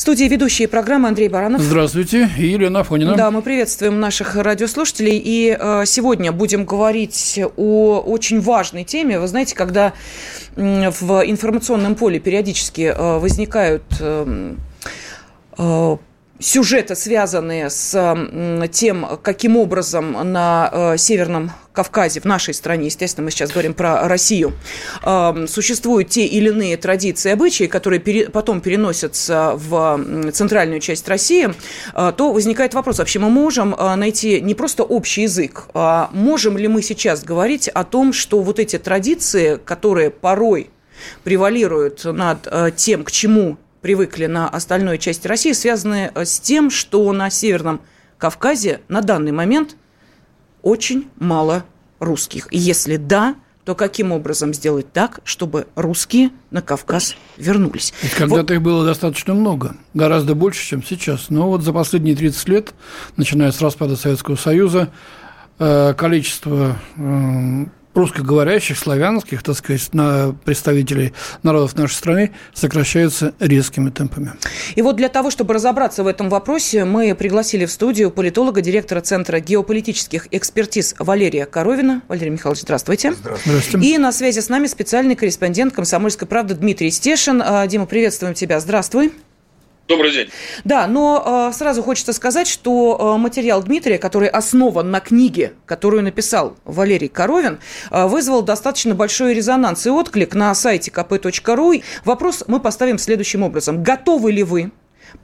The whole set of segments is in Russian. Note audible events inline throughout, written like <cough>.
студии ведущие программы Андрей Баранов. Здравствуйте. И Елена Афонина. Да, мы приветствуем наших радиослушателей. И э, сегодня будем говорить о очень важной теме. Вы знаете, когда э, в информационном поле периодически э, возникают э, э, сюжеты, связанные с тем, каким образом на э, Северном Кавказе, в нашей стране, естественно, мы сейчас говорим про Россию, э, существуют те или иные традиции и обычаи, которые потом переносятся в центральную часть России, э, то возникает вопрос, вообще мы можем найти не просто общий язык, а можем ли мы сейчас говорить о том, что вот эти традиции, которые порой превалируют над тем, к чему привыкли на остальной части России, связаны э, с тем, что на Северном Кавказе на данный момент очень мало русских. И если да, то каким образом сделать так, чтобы русские на Кавказ вернулись? когда-то вот. их было достаточно много, гораздо больше, чем сейчас. Но вот за последние 30 лет, начиная с распада Советского Союза, э, количество э, русскоговорящих, славянских, так сказать, на представителей народов нашей страны сокращаются резкими темпами. И вот для того, чтобы разобраться в этом вопросе, мы пригласили в студию политолога, директора Центра геополитических экспертиз Валерия Коровина. Валерий Михайлович, здравствуйте. Здравствуйте. И на связи с нами специальный корреспондент «Комсомольской правды» Дмитрий Стешин. А, Дима, приветствуем тебя. Здравствуй. Добрый день. Да, но э, сразу хочется сказать, что э, материал Дмитрия, который основан на книге, которую написал Валерий Коровин, э, вызвал достаточно большой резонанс и отклик на сайте kp.ru. Вопрос мы поставим следующим образом. Готовы ли вы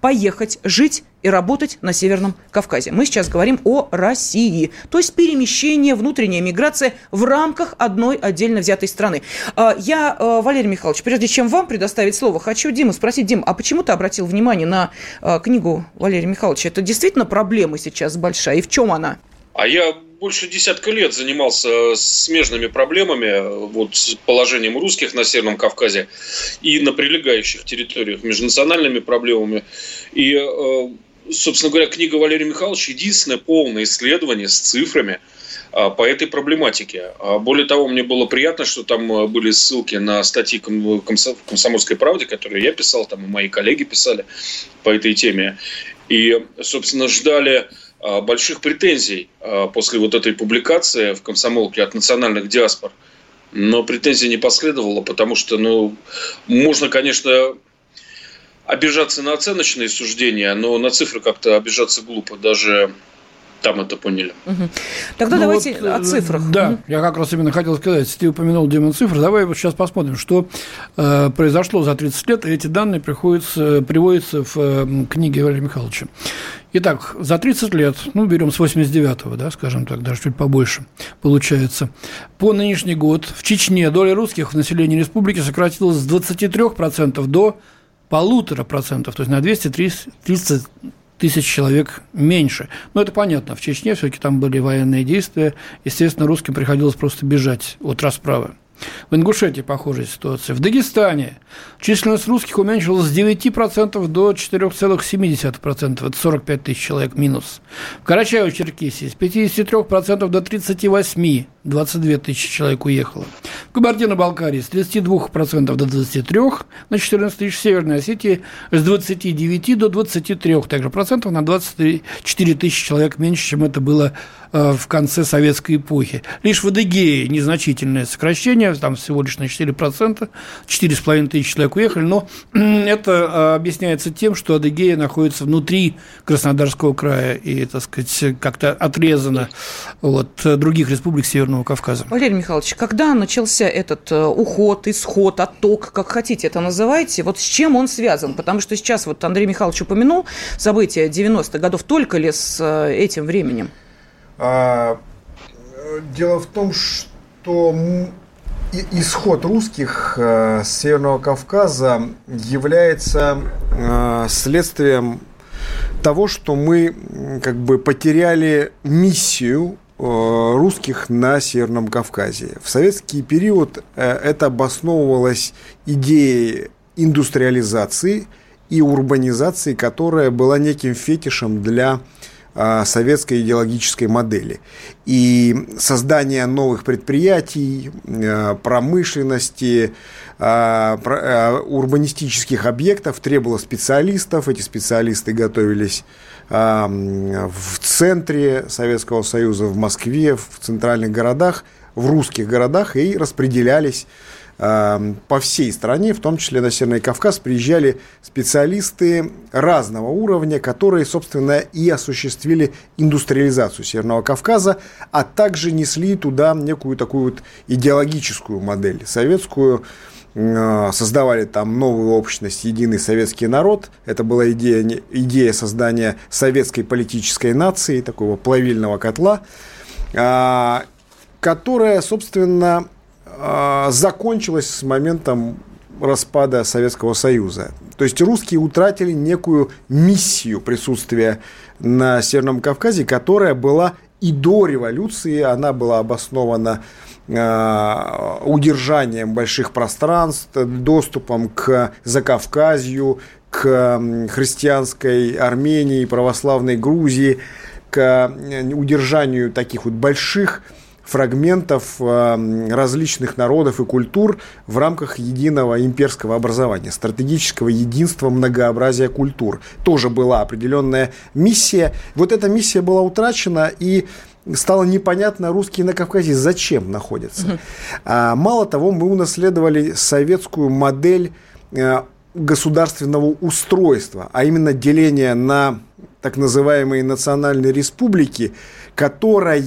поехать, жить и работать на Северном Кавказе. Мы сейчас говорим о России, то есть перемещение, внутренняя миграция в рамках одной отдельно взятой страны. А, я, э, Валерий Михайлович, прежде чем вам предоставить слово, хочу Диму спросить, Дим, а почему ты обратил внимание на э, книгу Валерия Михайловича? Это действительно проблема сейчас большая, и в чем она? А я больше десятка лет занимался смежными проблемами, вот с положением русских на Северном Кавказе и на прилегающих территориях, межнациональными проблемами. И, э, собственно говоря, книга Валерия Михайловича единственное полное исследование с цифрами по этой проблематике. А более того, мне было приятно, что там э, были ссылки на статьи в «Комсомольской правде», которые я писал, там и мои коллеги писали по этой теме. И, собственно, ждали больших претензий а, после вот этой публикации в комсомолке от национальных диаспор. Но претензий не последовало, потому что, ну, можно, конечно, обижаться на оценочные суждения, но на цифры как-то обижаться глупо. Даже там это поняли. Угу. Тогда ну давайте вот, о цифрах. Да, угу. я как раз именно хотел сказать, ты упомянул, Дима, цифры. Давай вот сейчас посмотрим, что э, произошло за 30 лет, и эти данные приходятся, приводятся в э, книге Валерия Михайловича. Итак, за 30 лет, ну, берем с 89-го, да, скажем так, даже чуть побольше получается, по нынешний год в Чечне доля русских в населении республики сократилась с 23% до полутора процентов, то есть на 230 тысяч человек меньше. Но это понятно, в Чечне все-таки там были военные действия, естественно, русским приходилось просто бежать от расправы. В Ингушетии похожая ситуация. В Дагестане численность русских уменьшилась с 9% до 4,7%. Это 45 тысяч человек минус. В Карачаево-Черкесии с 53% до 38%. 22 тысячи человек уехало. Кабардино-Балкарии с 32% до 23%, на 14 тысяч. Северной Осетии с 29 до 23 также процентов, на 24 тысячи человек меньше, чем это было в конце советской эпохи. Лишь в Адыгее незначительное сокращение, там всего лишь на 4%, 4,5 тысячи человек уехали, но <clears throat> это э, объясняется тем, что Адыгея находится внутри Краснодарского края и, так сказать, как-то отрезана от других республик Северного Кавказа. Валерий Михайлович, когда начался этот э, уход, исход, отток, как хотите это называйте, вот с чем он связан? Потому что сейчас вот Андрей Михайлович упомянул события 90-х годов, только ли с этим временем? А, дело в том, что исход русских э, с Северного Кавказа является э, следствием того, что мы как бы потеряли миссию русских на Северном Кавказе. В советский период это обосновывалось идеей индустриализации и урбанизации, которая была неким фетишем для советской идеологической модели. И создание новых предприятий, а, промышленности, а, урбанистических объектов требовало специалистов. Эти специалисты готовились в центре Советского Союза, в Москве, в центральных городах, в русских городах и распределялись по всей стране, в том числе на Северный Кавказ, приезжали специалисты разного уровня, которые, собственно, и осуществили индустриализацию Северного Кавказа, а также несли туда некую такую вот идеологическую модель советскую, э, создавали там новую общность, единый советский народ. Это была идея, идея создания советской политической нации, такого плавильного котла, а, которая, собственно, закончилась с моментом распада Советского Союза. То есть русские утратили некую миссию присутствия на Северном Кавказе, которая была и до революции, она была обоснована а, удержанием больших пространств, доступом к Закавказью, к христианской Армении, православной Грузии, к удержанию таких вот больших фрагментов э, различных народов и культур в рамках единого имперского образования, стратегического единства многообразия культур. Тоже была определенная миссия. Вот эта миссия была утрачена, и стало непонятно, русские на Кавказе зачем находятся. Угу. А, мало того, мы унаследовали советскую модель э, государственного устройства, а именно деление на так называемые национальные республики, которое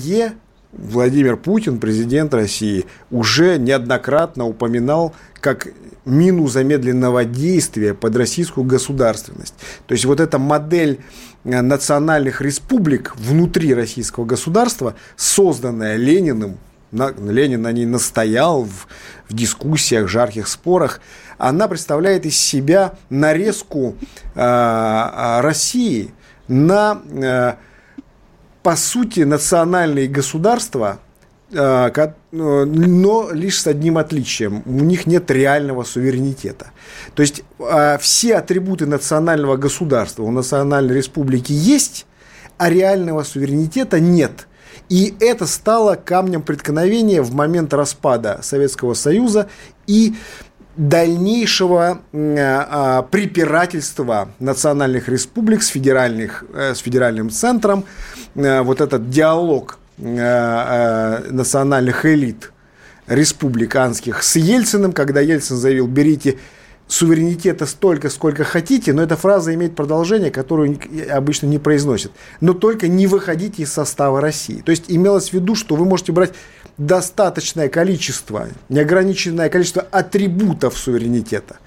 Владимир Путин, президент России, уже неоднократно упоминал как мину замедленного действия под российскую государственность. То есть вот эта модель э, национальных республик внутри российского государства, созданная Лениным, Ленин на ней настоял в, в дискуссиях, жарких спорах, она представляет из себя нарезку э, России на э, по сути, национальные государства, э, э, но лишь с одним отличием. У них нет реального суверенитета. То есть э, все атрибуты национального государства у национальной республики есть, а реального суверенитета нет. И это стало камнем преткновения в момент распада Советского Союза и дальнейшего э, препирательства национальных республик с, федеральных, э, с федеральным центром, э, вот этот диалог национальных элит республиканских с Ельциным, когда Ельцин заявил, берите суверенитета столько, сколько хотите, но эта фраза имеет продолжение, которую обычно не произносят. Но только не выходите из состава России. То есть имелось в виду, что вы можете брать достаточное количество, неограниченное количество атрибутов суверенитета.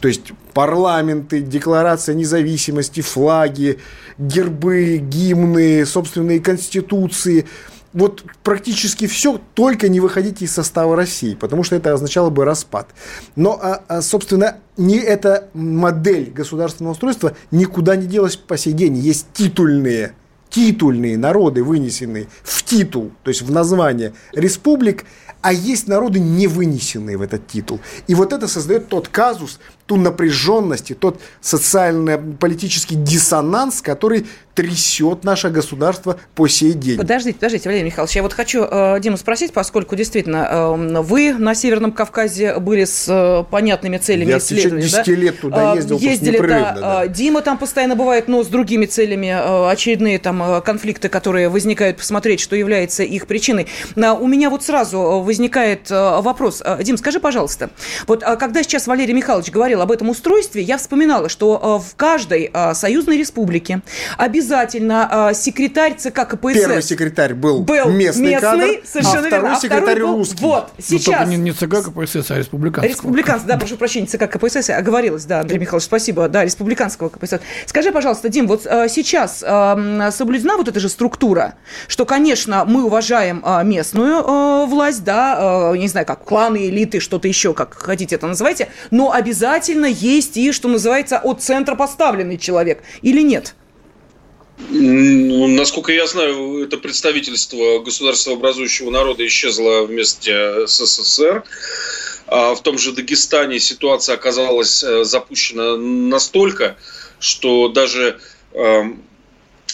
То есть парламенты, декларация независимости, флаги, гербы, гимны, собственные конституции. Вот практически все, только не выходите из состава России, потому что это означало бы распад. Но, а, а, собственно, не эта модель государственного устройства никуда не делась по сей день. Есть титульные титульные народы, вынесенные в титул, то есть в название республик, а есть народы, не вынесенные в этот титул. И вот это создает тот казус, ту напряженность и тот социально-политический диссонанс, который трясет наше государство по сей день. Подождите, подождите, Валерий Михайлович, я вот хочу э, Диму спросить, поскольку действительно э, вы на Северном Кавказе были с э, понятными целями я исследования. Я 10 да? лет туда ездил Ездили, да, да. Дима там постоянно бывает, но с другими целями, э, очередные там э, конфликты, которые возникают, посмотреть, что является их причиной. А, у меня вот сразу возникает э, вопрос. Э, Дим, скажи, пожалуйста, вот э, когда сейчас Валерий Михайлович говорил об этом устройстве, я вспоминала, что в каждой союзной республике обязательно а, секретарь ЦК КПСС. Первый секретарь был, был местный, местный кадр, совершенно а второй а секретарь второй русский. Вот, ну, сейчас. Ну, не, не ЦК КПСС, а республиканского. Республиканский, да, прошу прощения, ЦК КПСС, оговорилась, да, Андрей Михайлович, спасибо, да, республиканского КПСС. Скажи, пожалуйста, Дим, вот а, сейчас а, соблюдена вот эта же структура, что, конечно, мы уважаем а, местную а, власть, да, а, не знаю, как кланы, элиты, что-то еще, как хотите это называйте, но обязательно есть и, что называется, от центра поставленный человек, или нет? Ну, насколько я знаю, это представительство государства образующего народа исчезло вместе с СССР. А в том же Дагестане ситуация оказалась э, запущена настолько, что даже э,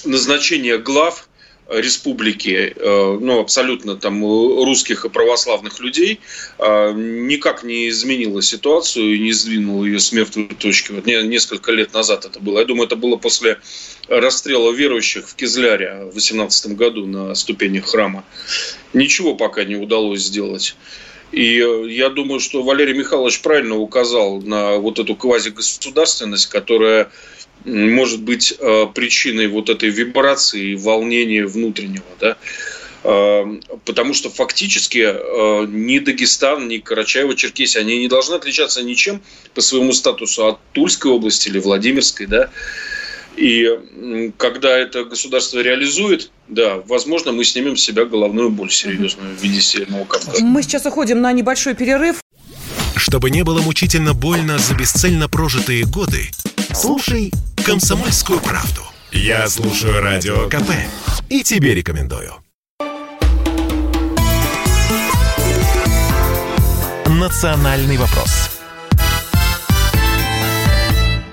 назначение глав республики, э, ну, абсолютно там русских и православных людей, э, никак не изменило ситуацию и не сдвинуло ее с мертвой точки. Вот несколько лет назад это было. Я думаю, это было после расстрела верующих в Кизляре в 18 году на ступенях храма. Ничего пока не удалось сделать. И э, я думаю, что Валерий Михайлович правильно указал на вот эту квазигосударственность, которая может быть э, причиной вот этой вибрации, волнения внутреннего, да, э, потому что фактически э, ни Дагестан, ни Карачаево-Черкесия, они не должны отличаться ничем по своему статусу от Тульской области или Владимирской, да, и когда это государство реализует, да, возможно, мы снимем с себя головную боль серьезную в виде Северного Кавказа. Мы сейчас уходим на небольшой перерыв. Чтобы не было мучительно больно за бесцельно прожитые годы, слушай «Комсомольскую правду». Я слушаю Радио КП и тебе рекомендую. «Национальный вопрос»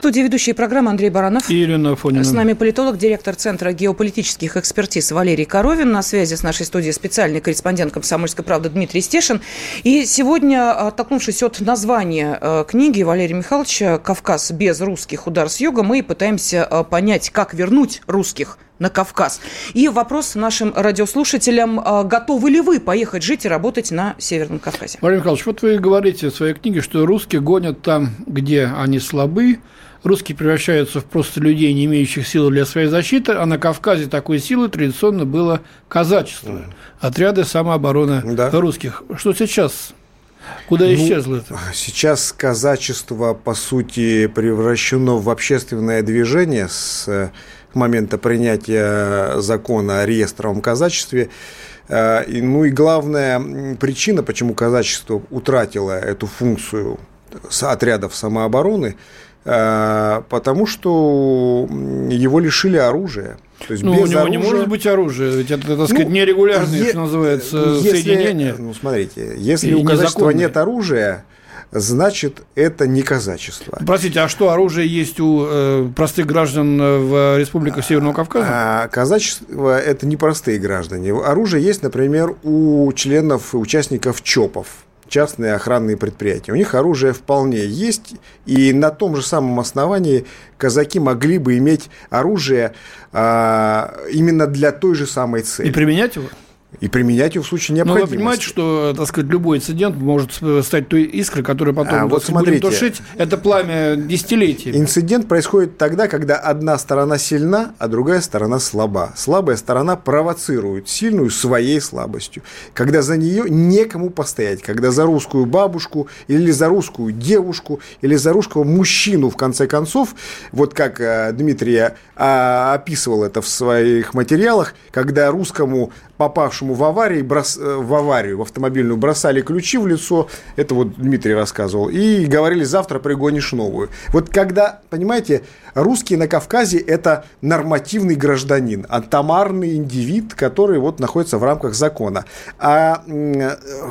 студии ведущие программы Андрей Баранов. И Ирина Афонина. С нами политолог, директор Центра геополитических экспертиз Валерий Коровин. На связи с нашей студией специальный корреспондент «Комсомольской правды» Дмитрий Стешин. И сегодня, оттолкнувшись от названия э, книги Валерия Михайловича «Кавказ без русских удар с юга», мы пытаемся э, понять, как вернуть русских на Кавказ. И вопрос нашим радиослушателям, э, готовы ли вы поехать жить и работать на Северном Кавказе? Валерий Михайлович, вот вы говорите в своей книге, что русские гонят там, где они слабы, русские превращаются в просто людей, не имеющих силы для своей защиты, а на Кавказе такой силы традиционно было казачество, отряды самообороны да. русских. Что сейчас? Куда ну, исчезло это? Сейчас казачество, по сути, превращено в общественное движение с э, момента принятия закона о реестровом казачестве. Э, ну и главная причина, почему казачество утратило эту функцию отрядов самообороны – потому что его лишили оружия. То есть ну, без у него оружия... не может быть оружия, ведь это, так сказать, ну, нерегулярное, е... что называется, если, соединение. Ну, смотрите, если у казачества нет оружия, значит, это не казачество. Простите, а что, оружие есть у э, простых граждан в республиках Северного Кавказа? А, казачество – это не простые граждане. Оружие есть, например, у членов, участников ЧОПов частные охранные предприятия. У них оружие вполне есть, и на том же самом основании казаки могли бы иметь оружие а, именно для той же самой цели. И применять его? И применять его в случае необходимости. Но вы понимаете, что, так сказать, любой инцидент может стать той искрой, которая потом а, вот смотрите, будем тушить. Это пламя десятилетий. Инцидент происходит тогда, когда одна сторона сильна, а другая сторона слаба. Слабая сторона провоцирует сильную своей слабостью. Когда за нее некому постоять. Когда за русскую бабушку или за русскую девушку или за русского мужчину, в конце концов, вот как э, Дмитрий э, описывал это в своих материалах, когда русскому попавшему в, аварии, брос, э, в аварию, в автомобильную, бросали ключи в лицо, это вот Дмитрий рассказывал, и говорили, завтра пригонишь новую. Вот когда, понимаете, русский на Кавказе – это нормативный гражданин, атомарный индивид, который вот находится в рамках закона. А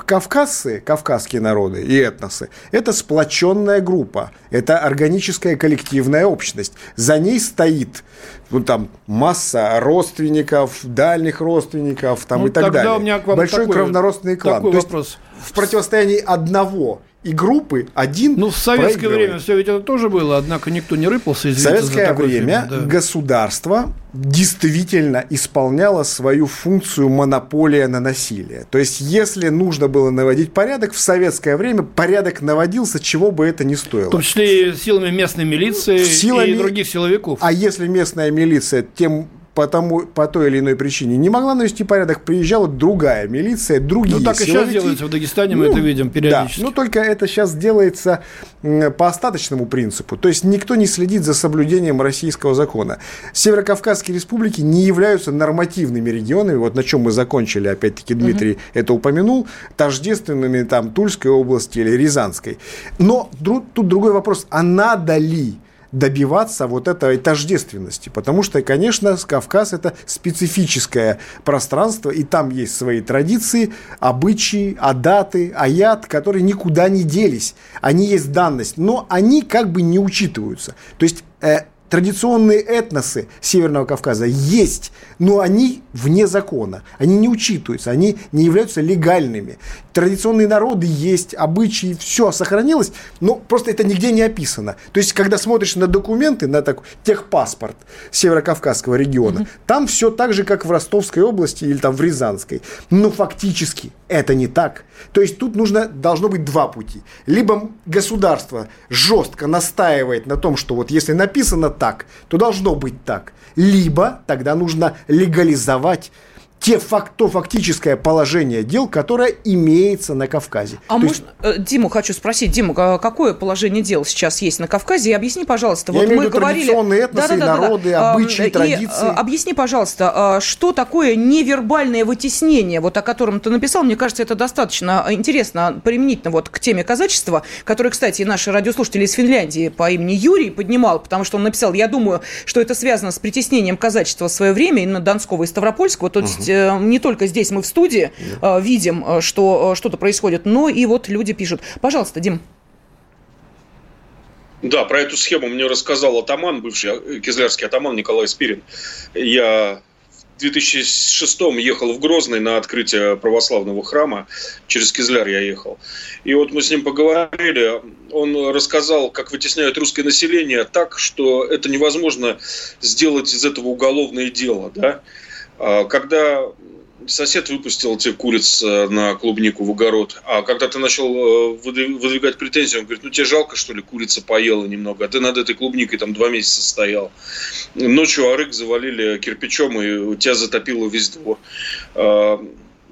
кавказцы, кавказские народы и этносы – это сплоченная группа, это органическая коллективная общность. За ней стоит ну, там масса родственников, дальних родственников там, ну, и так далее. У меня к вам Большой такой, кровнородственный клан. Такой То вопрос. есть в противостоянии одного и группы один Ну, в советское время все ведь это тоже было, однако никто не рыпался. В советское время фильм, да. государство действительно исполняло свою функцию монополия на насилие. То есть, если нужно было наводить порядок, в советское время порядок наводился, чего бы это ни стоило. В том числе и силами местной милиции силами... и других силовиков. А если местная милиция тем по, тому, по той или иной причине не могла навести порядок, приезжала другая милиция, другие Ну, так и сейчас делается в Дагестане, мы ну, это видим периодически. Да, но только это сейчас делается по остаточному принципу. То есть, никто не следит за соблюдением российского закона. Северокавказские республики не являются нормативными регионами, вот на чем мы закончили, опять-таки, Дмитрий угу. это упомянул, тождественными там Тульской области или Рязанской. Но тут другой вопрос, а надо ли добиваться вот этой тождественности. Потому что, конечно, Кавказ – это специфическое пространство, и там есть свои традиции, обычаи, адаты, аят, которые никуда не делись. Они есть данность, но они как бы не учитываются. То есть э, традиционные этносы Северного Кавказа есть, но они вне закона, они не учитываются, они не являются легальными. Традиционные народы есть, обычаи, все сохранилось, но просто это нигде не описано. То есть, когда смотришь на документы, на так, техпаспорт Северокавказского региона, mm там все так же, как в Ростовской области или там в Рязанской. Но фактически это не так. То есть, тут нужно, должно быть два пути. Либо государство жестко настаивает на том, что вот если написано так, то должно быть так. Либо тогда нужно легализовать те факт, то фактическое положение дел, которое имеется на Кавказе. А то можно, есть... Э, Диму хочу спросить, Дима, какое положение дел сейчас есть на Кавказе? И объясни, пожалуйста, Я вот мы говорили... традиционные этносы, да, да, да, народы, да, обычаи, и, традиции. Объясни, пожалуйста, а, что такое невербальное вытеснение, вот о котором ты написал, мне кажется, это достаточно интересно применительно вот к теме казачества, который, кстати, наш радиослушатель из Финляндии по имени Юрий поднимал, потому что он написал, я думаю, что это связано с притеснением казачества в свое время, именно Донского и Ставропольского, то есть Э, не только здесь мы в студии да. Э, видим, э, что что-то происходит, но и вот люди пишут. Пожалуйста, Дим. Да, про эту схему мне рассказал атаман, бывший кизлярский атаман Николай Спирин. Я в 2006 ехал в Грозный на открытие православного храма. Через Кизляр я ехал. И вот мы с ним поговорили. Он рассказал, как вытесняют русское население так, что это невозможно сделать из этого уголовное дело. Да? А, когда сосед выпустил тебе куриц э, на клубнику в огород, а когда ты начал э, выдвигать претензии, он говорит, ну тебе жалко, что ли, курица поела немного, а ты над этой клубникой там два месяца стоял. Ночью арык завалили кирпичом, и тебя затопило весь двор.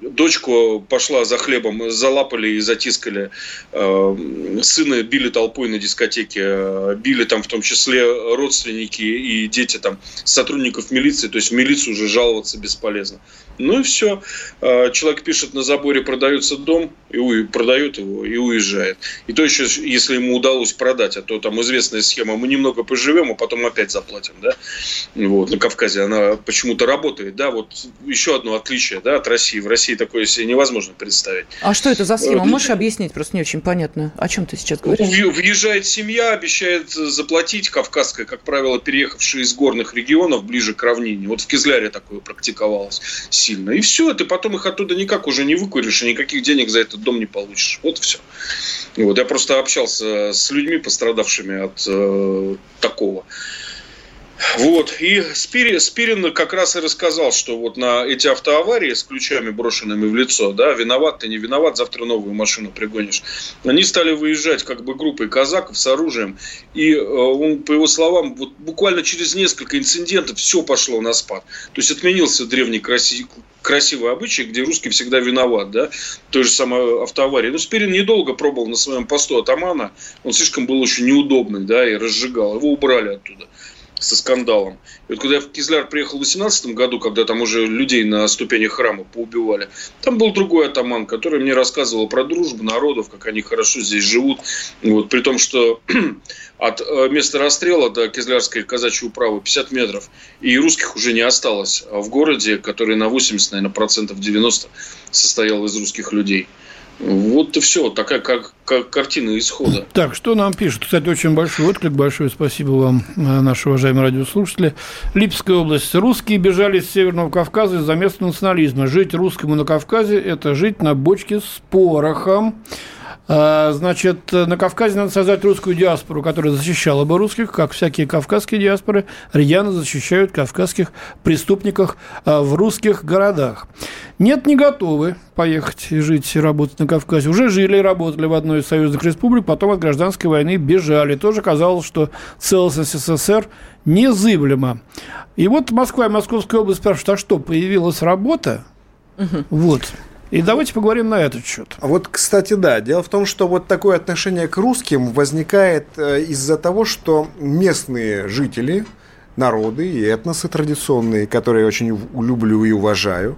Дочку пошла за хлебом, залапали и затискали. Э, сына били толпой на дискотеке, э, били там в том числе родственники и дети там сотрудников милиции, то есть в милицию уже жаловаться бесполезно. Ну и все. Э, человек пишет на заборе, продается дом, и продает его и уезжает. И то еще, если ему удалось продать, а то там известная схема, мы немного поживем, а потом опять заплатим, да, вот, на Кавказе она почему-то работает, да, вот еще одно отличие, да, от России. В России такое себе невозможно представить. А что это за схема? Можешь объяснить? Просто не очень понятно. О чем ты сейчас говоришь? Въезжает семья, обещает заплатить, кавказская, как правило, переехавшая из горных регионов ближе к равнине. Вот в Кизляре такое практиковалось сильно. И все, ты потом их оттуда никак уже не выкуришь, и никаких денег за это дом не получишь. Вот все. Вот я просто общался с людьми, пострадавшими от э, такого. Вот. И Спирин, Спирин как раз и рассказал, что вот на эти автоаварии с ключами, брошенными в лицо, да, виноват ты, не виноват, завтра новую машину пригонишь. Они стали выезжать как бы группой казаков с оружием. И э, он, по его словам, вот буквально через несколько инцидентов все пошло на спад. То есть отменился древний краси, красивый обычай, где русский всегда виноват, да, той же самой автоаварии. Но Спирин недолго пробовал на своем посту атамана, он слишком был очень неудобный, да, и разжигал. Его убрали оттуда со скандалом. И вот когда я в Кизляр приехал в 18 году, когда там уже людей на ступенях храма поубивали, там был другой атаман, который мне рассказывал про дружбу народов, как они хорошо здесь живут. Вот, при том, что <clears throat> от э, места расстрела до Кизлярской казачьей управы 50 метров, и русских уже не осталось. А в городе, который на 80, наверное, процентов 90 состоял из русских людей – вот и все, такая как, как картина исхода. Так, что нам пишут? Кстати, очень большой отклик, большое спасибо вам, э, наши уважаемые радиослушатели. Липская область. Русские бежали с Северного Кавказа из-за местного национализма. Жить русскому на Кавказе – это жить на бочке с порохом. А, значит, на Кавказе надо создать русскую диаспору, которая защищала бы русских, как всякие кавказские диаспоры рьяно защищают кавказских преступников а, в русских городах. Нет, не готовы поехать и жить и работать на Кавказе. Уже жили и работали в одной из союзных республик, потом от гражданской войны бежали. Тоже казалось, что целостность СССР незыблема. И вот Москва и Московская область спрашивают, а что, появилась работа? Угу. Вот. И давайте поговорим на этот счет. Вот, кстати, да. Дело в том, что вот такое отношение к русским возникает э, из-за того, что местные жители, народы и этносы традиционные, которые я очень люблю и уважаю,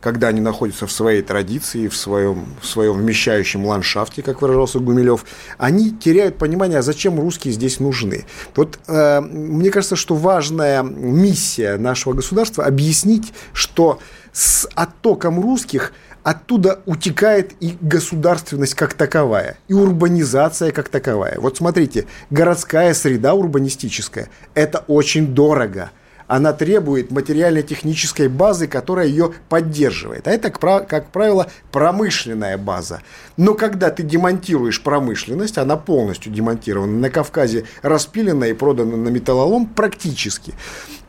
когда они находятся в своей традиции, в своем, в своем вмещающем ландшафте, как выражался Гумилев, они теряют понимание, а зачем русские здесь нужны. Вот э, мне кажется, что важная миссия нашего государства объяснить, что с оттоком русских оттуда утекает и государственность как таковая, и урбанизация как таковая. Вот смотрите, городская среда урбанистическая – это очень дорого – она требует материально-технической базы, которая ее поддерживает. А это, как правило, промышленная база. Но когда ты демонтируешь промышленность, она полностью демонтирована, на Кавказе распилена и продана на металлолом практически,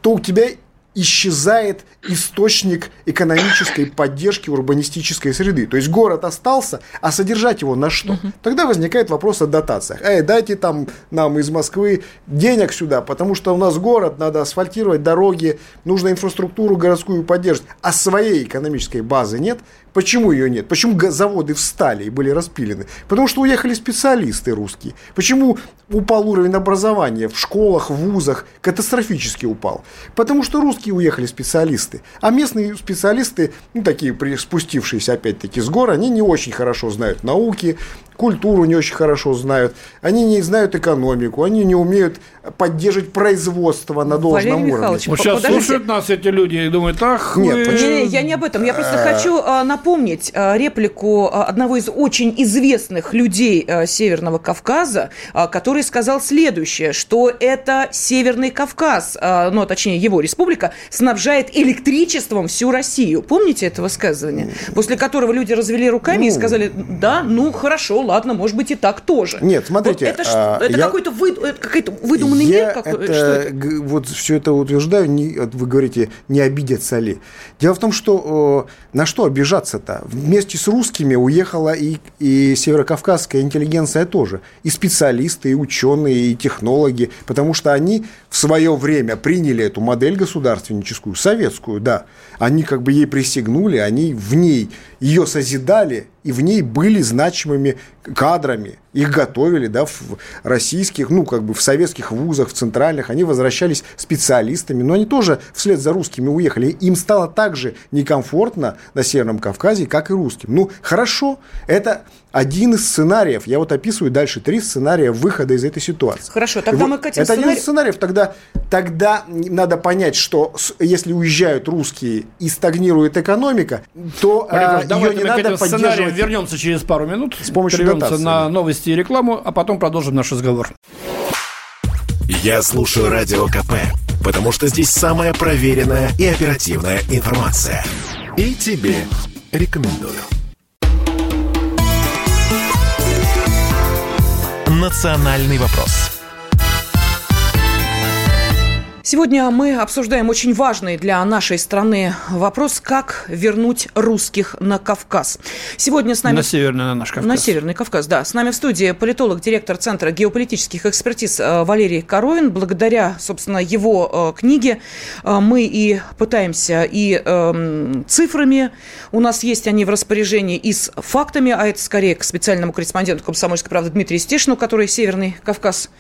то у тебя исчезает источник экономической поддержки урбанистической среды. То есть город остался, а содержать его на что? Угу. Тогда возникает вопрос о дотациях. Эй, дайте там нам из Москвы денег сюда, потому что у нас город, надо асфальтировать дороги, нужно инфраструктуру городскую поддерживать. А своей экономической базы нет. Почему ее нет? Почему заводы встали и были распилены? Потому что уехали специалисты русские. Почему упал уровень образования в школах, в вузах? Катастрофически упал. Потому что русские уехали специалисты. А местные специалисты, ну, такие спустившиеся опять-таки с гор, они не очень хорошо знают науки, культуру не очень хорошо знают, они не знают экономику, они не умеют поддерживать производство на должном Валерий уровне. Вот сейчас подождите. слушают нас эти люди и думают, ах, Нет, вы... не, не, я не об этом. Я просто э. хочу а, напомнить а, реплику а, одного из очень известных людей Северного Кавказа, который сказал следующее, что это Северный Кавказ, ну, точнее, его республика, снабжает электричеством всю Россию. Помните это высказывание? После которого люди развели руками ну, и сказали, да, ну, хорошо, ладно, может быть и так тоже. Нет, смотрите. Вот это а, это я, какой-то вы, какой-то выдуманный я мир? Какой, это, это? Вот все это утверждаю, не, вы говорите, не обидятся ли. Дело в том, что на что обижаться-то? Вместе с русскими уехала и, и северокавказская интеллигенция тоже. И специалисты, и ученые, и технологи, потому что они в свое время приняли эту модель государственническую, советскую, да. Они как бы ей присягнули, они в ней ее созидали, и в ней были значимыми кадрами. Их готовили, да, в российских, ну, как бы в советских вузах, в центральных. Они возвращались специалистами, но они тоже вслед за русскими уехали. Им стало так же некомфортно на Северном Кавказе, как и русским. Ну, хорошо, это один из сценариев. Я вот описываю дальше три сценария выхода из этой ситуации. Хорошо, тогда вот, мы к этим Это сценарий... один из сценариев. Тогда, тогда надо понять, что если уезжают русские и стагнирует экономика, то а, ее не надо поддерживать вернемся через пару минут. С помощью Прервемся дотации. на новости и рекламу, а потом продолжим наш разговор. Я слушаю Радио КП, потому что здесь самая проверенная и оперативная информация. И тебе рекомендую. «Национальный вопрос» Сегодня мы обсуждаем очень важный для нашей страны вопрос, как вернуть русских на Кавказ. Сегодня с нами... На северный на наш Кавказ. На северный Кавказ, да. С нами в студии политолог, директор Центра геополитических экспертиз э, Валерий Коровин. Благодаря, собственно, его э, книге э, мы и пытаемся и э, цифрами, у нас есть они в распоряжении, и с фактами, а это скорее к специальному корреспонденту «Комсомольской правды» Дмитрию Стешину, который Северный Кавказ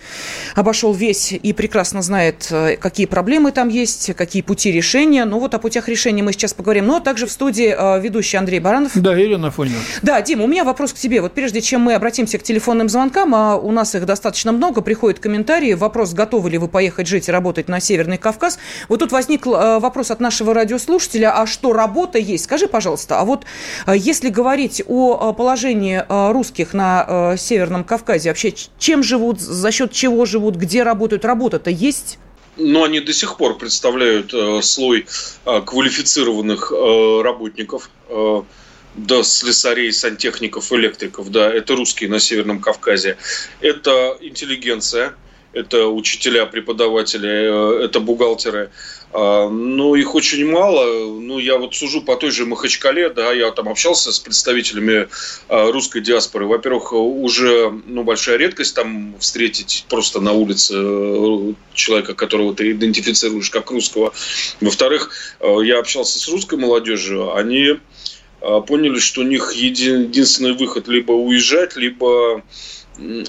обошел весь и прекрасно знает, как какие проблемы там есть, какие пути решения. Ну вот о путях решения мы сейчас поговорим. Но также в студии э, ведущий Андрей Баранов. Да, Ирина Фонина. Да, Дима, у меня вопрос к тебе. Вот прежде чем мы обратимся к телефонным звонкам, а у нас их достаточно много, приходят комментарии. Вопрос, готовы ли вы поехать жить и работать на Северный Кавказ. Вот тут возник э, вопрос от нашего радиослушателя, а что работа есть? Скажи, пожалуйста, а вот э, если говорить о положении русских на Северном Кавказе, вообще чем живут, за счет чего живут, где работают, работа-то есть? Но они до сих пор представляют э, слой э, квалифицированных э, работников, э, да, слесарей, сантехников, электриков, да, это русские на Северном Кавказе. Это интеллигенция, это учителя, преподаватели, э, это бухгалтеры. А, но их очень мало. Ну, я вот сужу по той же Махачкале, да, я там общался с представителями а, русской диаспоры. Во-первых, уже ну, большая редкость там встретить просто на улице э, человека, которого ты идентифицируешь как русского. Во-вторых, э, я общался с русской молодежью, они поняли, что у них единственный выход либо уезжать, либо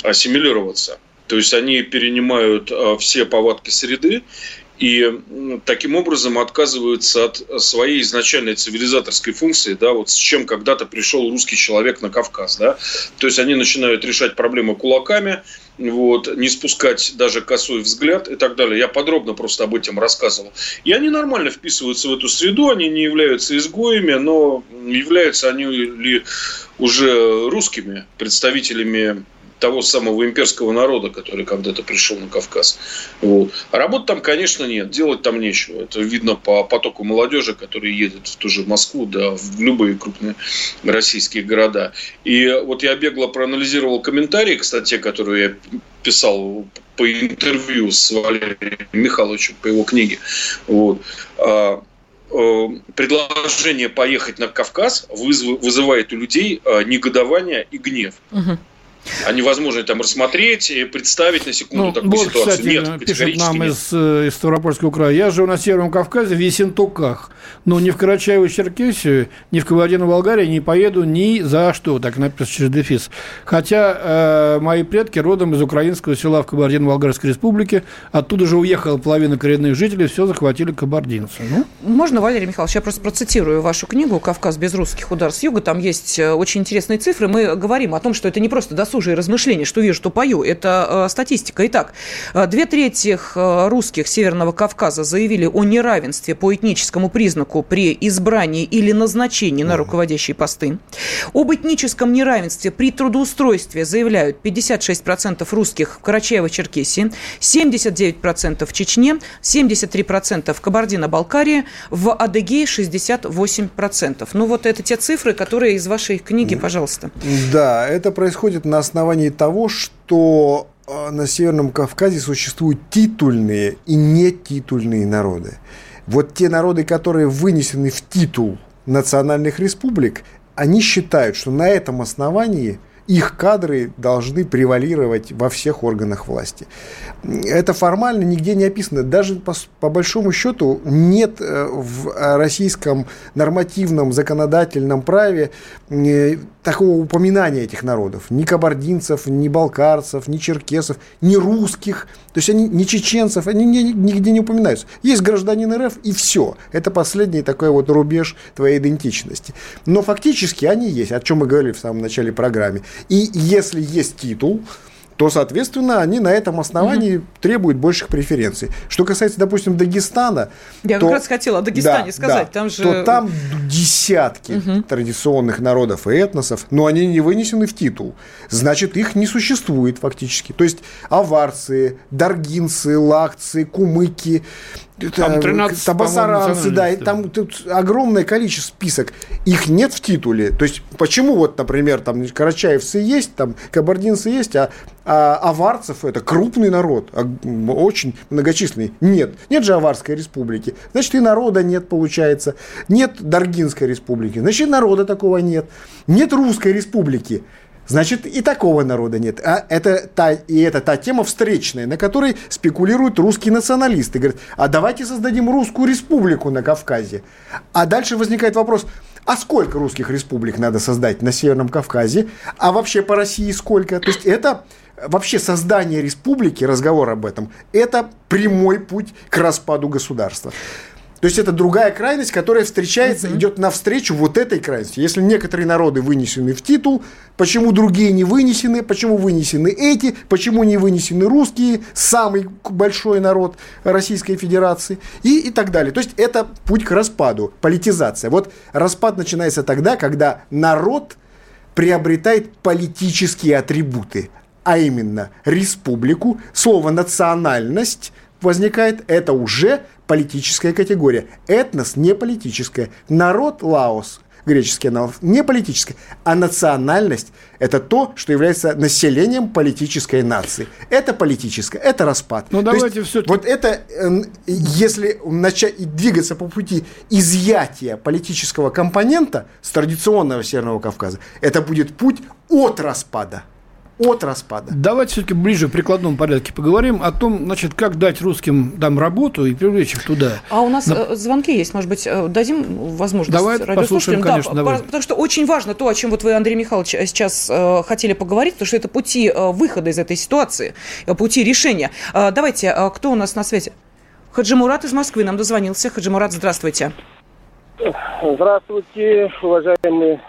ассимилироваться. То есть они перенимают все повадки среды и таким образом отказываются от своей изначальной цивилизаторской функции, да, вот с чем когда-то пришел русский человек на Кавказ, да, то есть они начинают решать проблемы кулаками, вот, не спускать даже косой взгляд и так далее. Я подробно просто об этом рассказывал. И они нормально вписываются в эту среду, они не являются изгоями, но являются они ли уже русскими представителями того самого имперского народа, который когда-то пришел на Кавказ. Вот. А работы там, конечно, нет, делать там нечего. Это видно по потоку молодежи, который едет в ту же Москву, да, в любые крупные российские города. И вот я бегло проанализировал комментарии к статье, которую я писал по интервью с Валерием Михайловичем по его книге. Вот а, э, предложение поехать на Кавказ вызывает у людей э, негодование и гнев. Угу а невозможно там рассмотреть и представить на секунду ну, такую вот, ситуацию. Кстати, Нет, пишет нам нет. Из, э, из Ставропольского края. Я живу на Северном Кавказе, в Ессентуках. Но ни в Карачаево-Черкесию, ни в Кабардино-Болгарию не поеду ни за что. Так написано через дефис. Хотя э, мои предки родом из украинского села в Кабардино-Болгарской республике. Оттуда же уехала половина коренных жителей. Все захватили кабардинцы. Ну? Можно, Валерий Михайлович, я просто процитирую вашу книгу «Кавказ без русских удар с юга». Там есть э, очень интересные цифры. Мы говорим о том, что это не просто досуг досужие размышления, что вижу, что пою. Это э, статистика. Итак, э, две трети э, русских Северного Кавказа заявили о неравенстве по этническому признаку при избрании или назначении на руководящие посты. Об этническом неравенстве при трудоустройстве заявляют 56% русских в Карачаево-Черкесии, 79% в Чечне, 73% в Кабардино-Балкарии, в Адыгее 68%. Ну вот это те цифры, которые из вашей книги, пожалуйста. Да, это происходит на основании того, что э, на Северном Кавказе существуют титульные и нетитульные народы. Вот те народы, которые вынесены в титул национальных республик, они считают, что на этом основании их кадры должны превалировать во всех органах власти. Это формально нигде не описано. Даже по, по большому счету нет э, в российском нормативном законодательном праве э, такого упоминания этих народов. Ни кабардинцев, ни балкарцев, ни черкесов, ни русских. То есть они ни чеченцев, они нигде не упоминаются. Есть гражданин РФ и все. Это последний такой вот рубеж твоей идентичности. Но фактически они есть, о чем мы говорили в самом начале программы. И если есть титул, то, соответственно, они на этом основании угу. требуют больших преференций. Что касается, допустим, Дагестана... Я то, как раз хотела о Дагестане да, сказать. Да, там же... То там десятки угу. традиционных народов и этносов, но они не вынесены в титул. Значит, их не существует фактически. То есть аварцы, даргинцы, лакцы, кумыки, там 13, табасаранцы, да, и там тут огромное количество список. Их нет в титуле. То есть, почему вот, например, там карачаевцы есть, там кабардинцы есть, а, а аварцев это крупный народ, а, очень многочисленный. Нет. Нет же Аварской республики. Значит, и народа нет, получается. Нет Даргинской республики. Значит, народа такого нет. Нет Русской республики. Значит, и такого народа нет. А это та, и это та тема встречная, на которой спекулируют русские националисты. Говорят, а давайте создадим русскую республику на Кавказе. А дальше возникает вопрос, а сколько русских республик надо создать на Северном Кавказе? А вообще по России сколько? То есть это вообще создание республики, разговор об этом, это прямой путь к распаду государства. То есть это другая крайность, которая встречается, угу. идет навстречу вот этой крайности. Если некоторые народы вынесены в титул, почему другие не вынесены, почему вынесены эти, почему не вынесены русские, самый большой народ Российской Федерации и, и так далее. То есть это путь к распаду, политизация. Вот распад начинается тогда, когда народ приобретает политические атрибуты, а именно республику, слово национальность возникает, это уже политическая категория. Этнос не политическая. Народ Лаос, греческий аналог, не политическая, а национальность – это то, что является населением политической нации. Это политическое, это распад. Ну, давайте все Вот это, эм, если начать двигаться по пути изъятия политического компонента с традиционного Северного Кавказа, это будет путь от распада от распада. Давайте все-таки ближе в прикладном порядке поговорим о том, значит, как дать русским там работу и привлечь их туда. А у нас На... Э, звонки есть, может быть, э, дадим возможность давай послушаем, конечно, да, давай. Потому что очень важно то, о чем вот вы, Андрей Михайлович, э, сейчас э, хотели поговорить, потому что это пути э, выхода из этой ситуации, пути решения. Э, давайте, э, кто у нас на связи? Хаджимурат из Москвы нам дозвонился. Хаджимурат, здравствуйте. Здравствуйте, уважаемые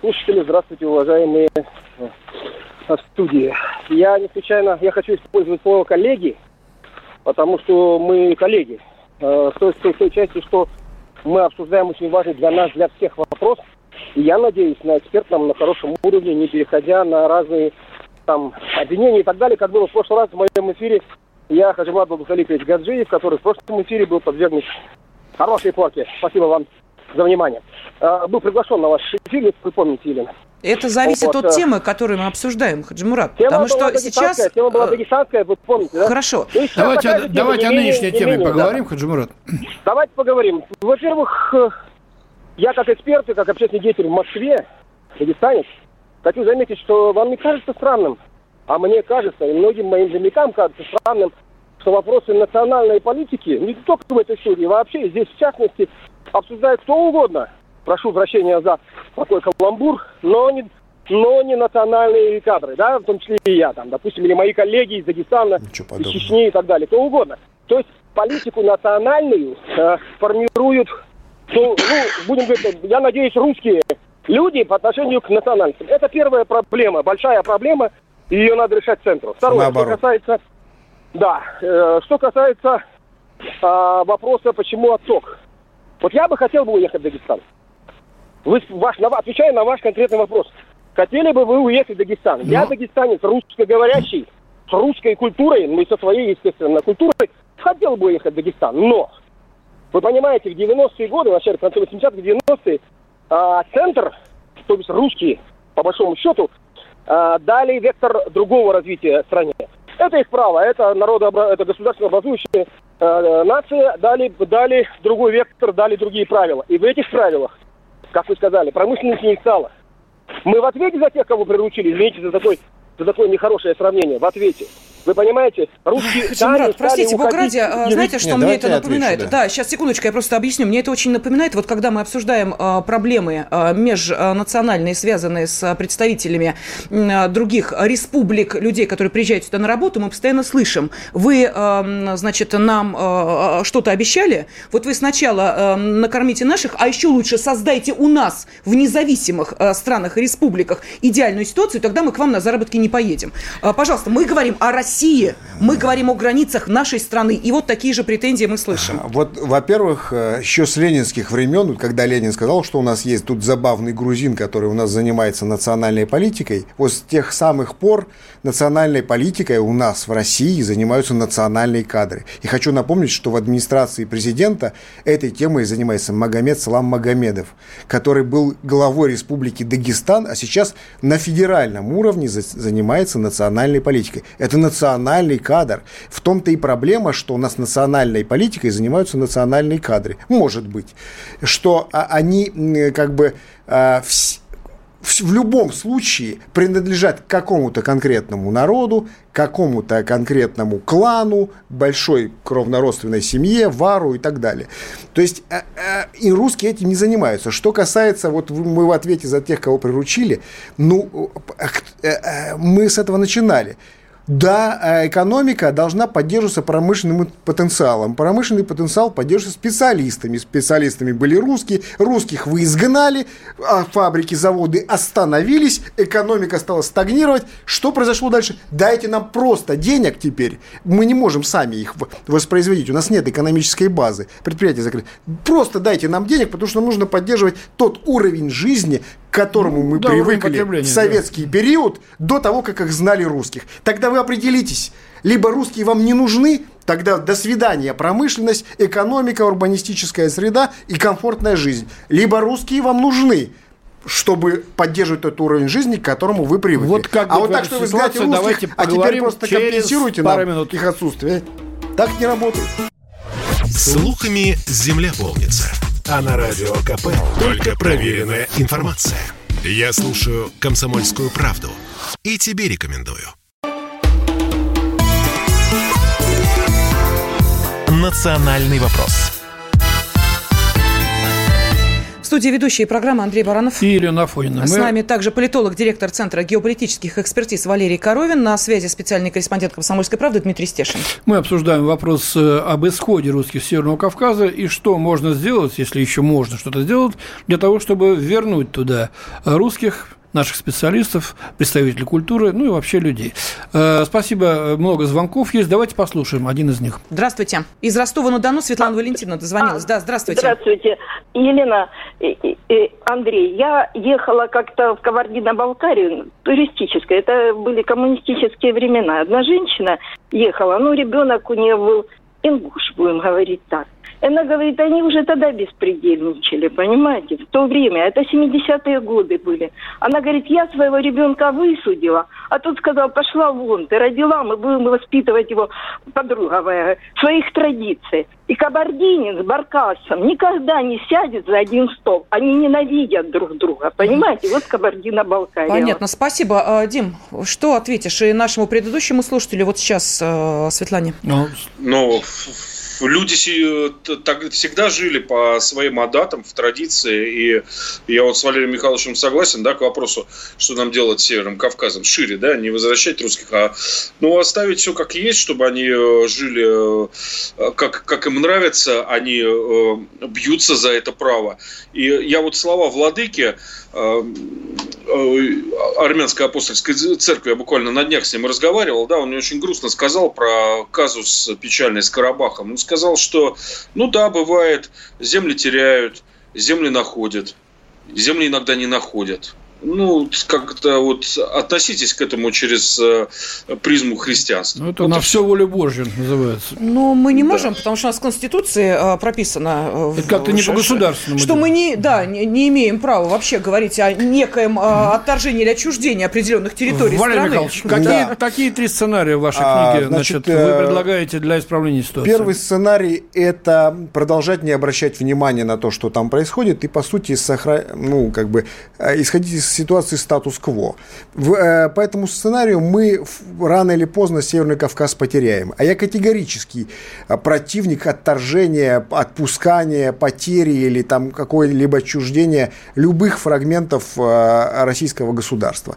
слушатели, здравствуйте, уважаемые в студии. Я не случайно, я хочу использовать слово коллеги, потому что мы коллеги. Э, в той, в той части, что мы обсуждаем очень важный для нас, для всех вопрос. И я надеюсь на экспертном, на хорошем уровне, не переходя на разные там обвинения и так далее, как было в прошлый раз в моем эфире. Я Хаджимат Бабухаликович Гаджиев, который в прошлом эфире был подвергнут хорошей порке. Спасибо вам за внимание. Э, был приглашен на ваш эфир, если вы помните, Елена. Это зависит вот, от э, темы, которую мы обсуждаем, Хаджимурат. Тема потому что сейчас... Тема была дагестанская, вы помните, да? Хорошо. Давайте, давайте о нынешней теме поговорим, да. Хаджимурат. Давайте поговорим. Во-первых, э, я как эксперт и как общественный деятель в Москве, дагестанец, хочу заметить, что вам не кажется странным, а мне кажется, и многим моим землякам кажется странным, что вопросы национальной политики, не только в этой студии, вообще здесь в частности, обсуждает кто угодно – прошу прощения за такой каламбур, но не, но не национальные кадры, да, в том числе и я, там, допустим, или мои коллеги из Дагестана, из Чечни и так далее, кто угодно. То есть политику национальную э, формируют, ну, ну, будем говорить, я надеюсь, русские люди по отношению к национальностям. Это первая проблема, большая проблема, и ее надо решать центру. Второе, Наоборот. что касается, да, э, что касается э, вопроса, почему отток. Вот я бы хотел бы уехать в Дагестан. Вы, ваш, на, отвечая на ваш конкретный вопрос. Хотели бы вы уехать в Дагестан? Но... Я дагестанец, русскоговорящий, с русской культурой, ну и со своей, естественно, культурой, хотел бы уехать в Дагестан. Но, вы понимаете, в 90-е годы, в начале конце 80-х, 90-е, а, центр, то есть русские, по большому счету, а, дали вектор другого развития стране. Это их право, это народо, это государственно образующая э, нация, дали, дали другой вектор, дали другие правила. И в этих правилах как вы сказали, промышленность не стало. Мы в ответе за тех, кого приручили, извините за такой за такое нехорошее сравнение, в ответе. Вы понимаете, русские Хачимурат, простите, Бог ради, а, знаете, что Нет, мне это напоминает? Отвечу, да. да, сейчас, секундочку, я просто объясню. Мне это очень напоминает, вот когда мы обсуждаем а, проблемы а, межнациональные, связанные с представителями а, других республик, людей, которые приезжают сюда на работу, мы постоянно слышим, вы, а, значит, нам а, а что-то обещали, вот вы сначала а, накормите наших, а еще лучше создайте у нас в независимых а, странах и республиках идеальную ситуацию, тогда мы к вам на заработки не поедем. А, пожалуйста, мы говорим о России России. Мы говорим о границах нашей страны. И вот такие же претензии мы слышим. <laughs> Вот, во-первых, э, еще с ленинских времен, когда Ленин сказал, что у нас есть тут забавный грузин, который у нас занимается национальной политикой, вот с тех самых пор национальной политикой у нас в России занимаются национальные кадры. И хочу напомнить, что в администрации президента этой темой занимается Магомед Салам Магомедов, который был главой Республики Дагестан, а сейчас на федеральном уровне занимается национальной политикой. Это национальная национальный кадр. В том-то и проблема, что у нас национальной политикой занимаются национальные кадры. Может быть. Что а, они как бы а, в любом случае принадлежат какому-то конкретному народу, какому-то конкретному клану, большой кровнородственной семье, вару и так далее. То есть э, э, и русские этим не занимаются. Что касается, вот мы в ответе за тех, кого приручили, ну, э, мы с этого начинали. Да, э, экономика должна поддерживаться промышленным потенциалом. Промышленный потенциал поддерживается специалистами. Специалистами были русские. Русских вы изгнали, а фабрики, заводы остановились, экономика стала стагнировать. Что произошло дальше? Дайте нам просто денег теперь. Мы не можем сами их воспроизводить. У нас нет экономической базы. Предприятия закрыты. Просто дайте нам денег, потому что нам нужно поддерживать тот уровень жизни, к которому мы да, привыкли в советский да. период, до того, как их знали русских. Тогда вы определитесь, либо русские вам не нужны, тогда до свидания промышленность, экономика, урбанистическая среда и комфортная жизнь. Либо русские вам нужны, чтобы поддерживать тот уровень жизни, к которому вы привыкли. Вот как а вот так, что вы знаете русских, а теперь просто компенсируйте нам минут. их отсутствие. Так не работает. Слухами земля полнится. А на радио КП только проверенная информация. Я слушаю «Комсомольскую правду» и тебе рекомендую. В студии ведущие программы Андрей Баранов. И Елена Афонина. С Мы... нами также политолог, директор Центра геополитических экспертиз Валерий Коровин. На связи специальный корреспондент «Комсомольской правды» Дмитрий Стешин. Мы обсуждаем вопрос э, об исходе русских Северного Кавказа и что можно сделать, если еще можно что-то сделать, для того, чтобы вернуть туда русских наших специалистов, представителей культуры, ну и вообще людей. Э, спасибо, много звонков есть. Давайте послушаем один из них. Здравствуйте. Из Ростова-на-Дону Светлана Валентиновна дозвонилась. А, да, здравствуйте. Здравствуйте. Елена, Андрей, я ехала как-то в Кабардино-Балкарию, туристическое. Это были коммунистические времена. Одна женщина ехала, ну, ребенок у нее был ингуш, будем говорить так. Она говорит, они уже тогда беспредельничали, понимаете, в то время. Это 70-е годы были. Она говорит, я своего ребенка высудила, а тут сказал, пошла вон, ты родила, мы будем воспитывать его, подруга моя, своих традиций. И кабардинец с баркасом никогда не сядет за один стол. Они ненавидят друг друга, понимаете? Вот Кабардино-Балкария. Понятно, спасибо. А, Дим, что ответишь и нашему предыдущему слушателю вот сейчас, э, Светлане? Ну, ну люди э, так, всегда жили по своим адатам, в традиции, и я вот с Валерием Михайловичем согласен, да, к вопросу, что нам делать с Северным Кавказом, шире, да, не возвращать русских, а ну, оставить все как есть, чтобы они э, жили э, как, как им нравится, они бьются за это право. И я вот слова владыки, армянской апостольской церкви, я буквально на днях с ним разговаривал, да, он мне очень грустно сказал про казус печальный с Карабахом. Он сказал, что, ну да, бывает, земли теряют, земли находят, земли иногда не находят ну, как-то вот относитесь к этому через э, призму христианства. Ну, это вот на все волю Божью называется. Ну, мы не можем, да. потому что у нас в Конституции э, прописано... Э, это как-то не по государственному. Что мы не, да, не, не имеем права вообще говорить о некоем отторжении или отчуждении определенных территорий Валерий страны. Михайлович, какие, да. такие три сценария в вашей а, книге значит, значит, вы предлагаете для исправления ситуации? Первый сценарий – это продолжать не обращать внимания на то, что там происходит, и, по сути, сохра... ну, как бы, исходить из ситуации статус-кво. Э, по этому сценарию мы рано или поздно Северный Кавказ потеряем. А я категорический э, противник отторжения, отпускания, потери или там какое-либо отчуждения любых фрагментов э, российского государства.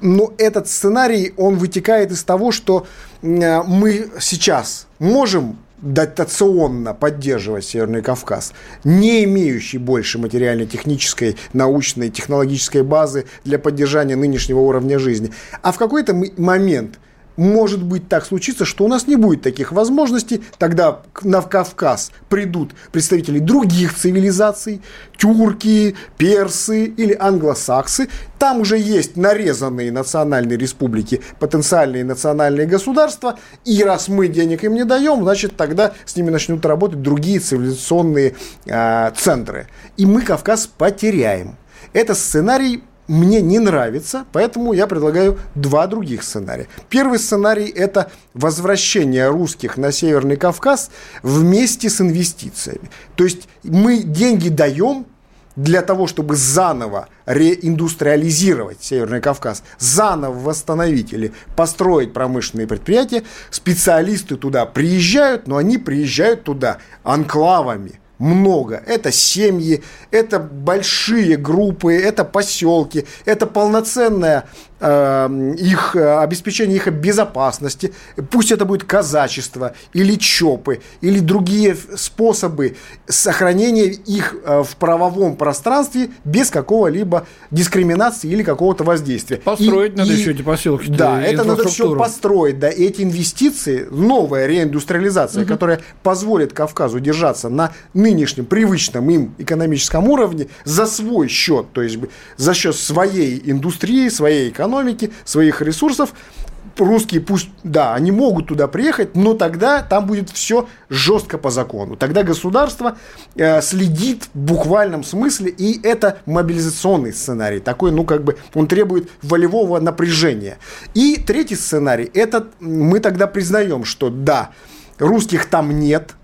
Но этот сценарий, он вытекает из того, что мы сейчас можем дотационно поддерживать Северный Кавказ, не имеющий больше материально-технической, научной, технологической базы для поддержания нынешнего уровня жизни. А в какой-то момент – может быть так случиться, что у нас не будет таких возможностей, тогда на Кавказ придут представители других цивилизаций, тюрки, персы или англосаксы. Там уже есть нарезанные национальные республики, потенциальные национальные государства, и раз мы денег им не даем, значит тогда с ними начнут работать другие цивилизационные э, центры. И мы Кавказ потеряем. Это сценарий мне не нравится, поэтому я предлагаю два других сценария. Первый сценарий – это возвращение русских на Северный Кавказ вместе с инвестициями. То есть мы деньги даем для того, чтобы заново реиндустриализировать Северный Кавказ, заново восстановить или построить промышленные предприятия, специалисты туда приезжают, но они приезжают туда анклавами – много. Это семьи, это большие группы, это поселки, это полноценная их э, обеспечение их безопасности. Пусть это будет казачество или ЧОПы, или другие способы сохранения их э, в правовом пространстве без какого-либо дискриминации или какого-то воздействия. Построить и, надо и, еще эти поселки. Да, это надо все построить. Да, эти инвестиции, новая реиндустриализация, угу. которая позволит Кавказу держаться на нынешнем привычном им экономическом уровне за свой счет, то есть за счет своей индустрии, своей экономики, своих ресурсов, русские пусть, да, они могут туда приехать, но тогда там будет все жестко по закону. Тогда государство э, следит в буквальном смысле, и это мобилизационный сценарий. Такой, ну, как бы, он требует волевого напряжения. И третий сценарий, это мы тогда признаем, что да, русских там нет,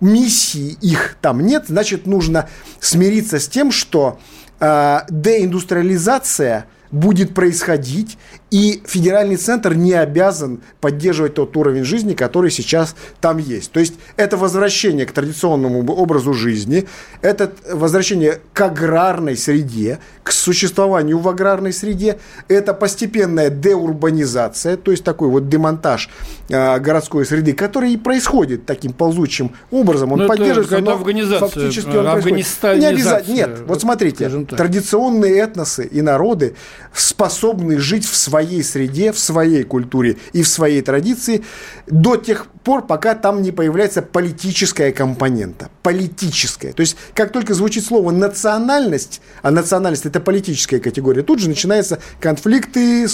миссии их там нет, значит, нужно смириться с тем, что э, деиндустриализация будет происходить, и федеральный центр не обязан поддерживать тот уровень жизни, который сейчас там есть. То есть это возвращение к традиционному образу жизни, это возвращение к аграрной среде, к существованию в аграрной среде, это постепенная деурбанизация, то есть такой вот демонтаж э, городской среды, который и происходит таким ползучим образом. Он Ну, это поддерживается, но афганизация, фактически он происходит. афганистанизация, Не обязательно. Нет, вот смотрите, традиционные этносы и народы способны жить в своей среде, в своей культуре и в своей традиции до тех пор, пока там не появляется политическая компонента. Политическая. То есть, как только звучит слово национальность, а национальность это политическая категория, тут же начинаются конфликты,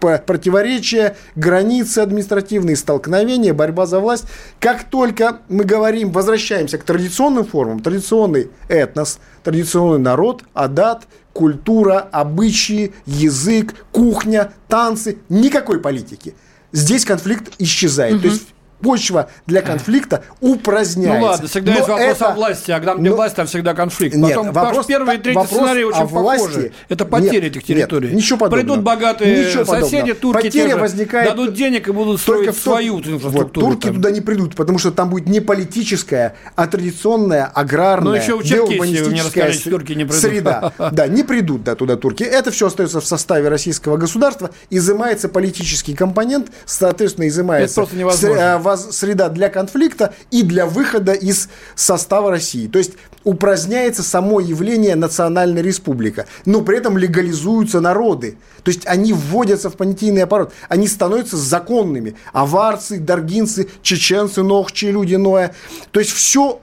противоречия, границы административные, столкновения, борьба за власть. Как только мы говорим, возвращаемся к традиционным формам, традиционный этнос, традиционный народ, адат, культура, обычаи, язык, кухня, танцы, никакой политики. Здесь конфликт исчезает. То есть почва для конфликта упраздняется. Ну ладно, всегда Но есть вопрос это- о власти, а когда где но- власть, там всегда конфликт. Нет, Потом вопрос- первый и третий вопрос сценарий очень власти- похожи. Это потеря Нет, этих территорий. нет, ничего подобного. Придут богатые Ничего соседи, подобного. турки Потеря те возникает дадут денег и будут только строить том- свою Вот, инфраструктуру. турки там. туда не придут, потому что там будет не политическая, а традиционная, аграрная, Ну, еще в деурбанистическая что турки не придут. среда. <laughs> Да, не придут да, туда турки. Это все остается в составе российского государства. Изымается политический компонент, соответственно, изымается Это просто невозможно. Воз- среда для конфликта и для выхода из состава России. То есть упраздняется само явление национальная республика, но при этом легализуются народы. То есть они вводятся в понятийный аппарат, они становятся законными. Аварцы, даргинцы, чеченцы, нохчи, люди Ноя. То есть все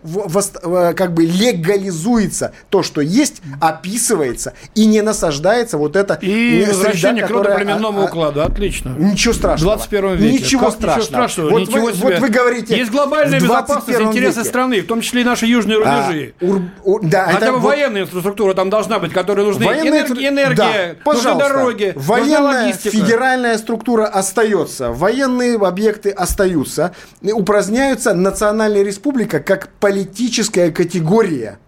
как бы легализуется. То, что есть, описывается и не насаждается вот это И среда, возвращение к которая, родоплеменному а, а, укладу. Отлично. Ничего В страшного. 21 веке. Ничего Как страшного. страшного? Вот, Ничего вы, себе. вот вы говорите... Есть глобальная безопасность, 21 интересы веке. страны, в том числе и наши южные А, рубежи. ур- ур- да, Хотя это бы вот- военная инфраструктура там должна быть, которой нужны Военная энергия, энергия Да, нужны дороги, Военная федеральная структура остается. Военные объекты остаются. Упраздняются национальная республика как политическая категория.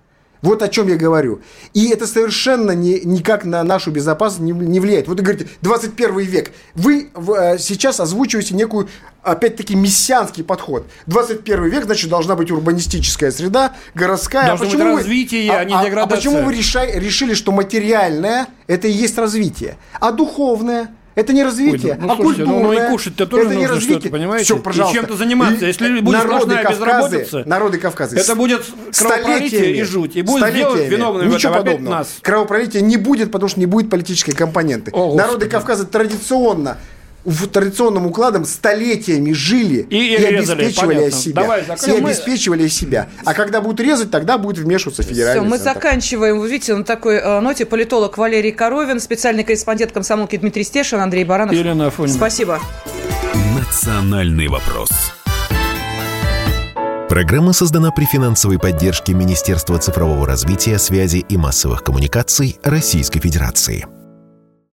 Вот о чем я говорю. И это совершенно не, никак на нашу безопасность не, не влияет. Вот вы говорите, 21 век. Вы в- э, сейчас озвучиваете некую, опять-таки, мессианский подход. 21 век, значит, должна быть урбанистическая среда, городская. Должно быть Почему вы- развитие, а не деградация. почему вы решай- решили, что материальное – это и есть развитие, а духовное – это не развитие, Ой, ну, а слушайте, ну, культурное. ну, и кушать-то тоже это не нужно развитие. что-то, понимаете? Всё, И пожалуйста. чем-то заниматься. Если будет народы сплошная Кавказа, безработица, народы Кавказа, это будет кровопролитие и жуть. И будет делать столетиями. виновными в Ничего этом подобного. нас. Кровопролития не будет, потому что не будет политической компоненты. О, народы Господи. Кавказа традиционно в традиционным укладом столетиями жили И- и резали, обеспечивали понятно. себя. Давай, и обеспечивали себя. А когда будут резать, тогда будет вмешиваться Все, федеральный мы центр. заканчиваем. Вы видите, на такой э, ноте политолог Валерий Коровин, специальный корреспондент комсомолки Дмитрий Стешин, Андрей Баранов. Елена Афонина. Спасибо. «Национальный вопрос». Программа создана при финансовой поддержке Министерства цифрового развития, связи и массовых коммуникаций Российской Федерации.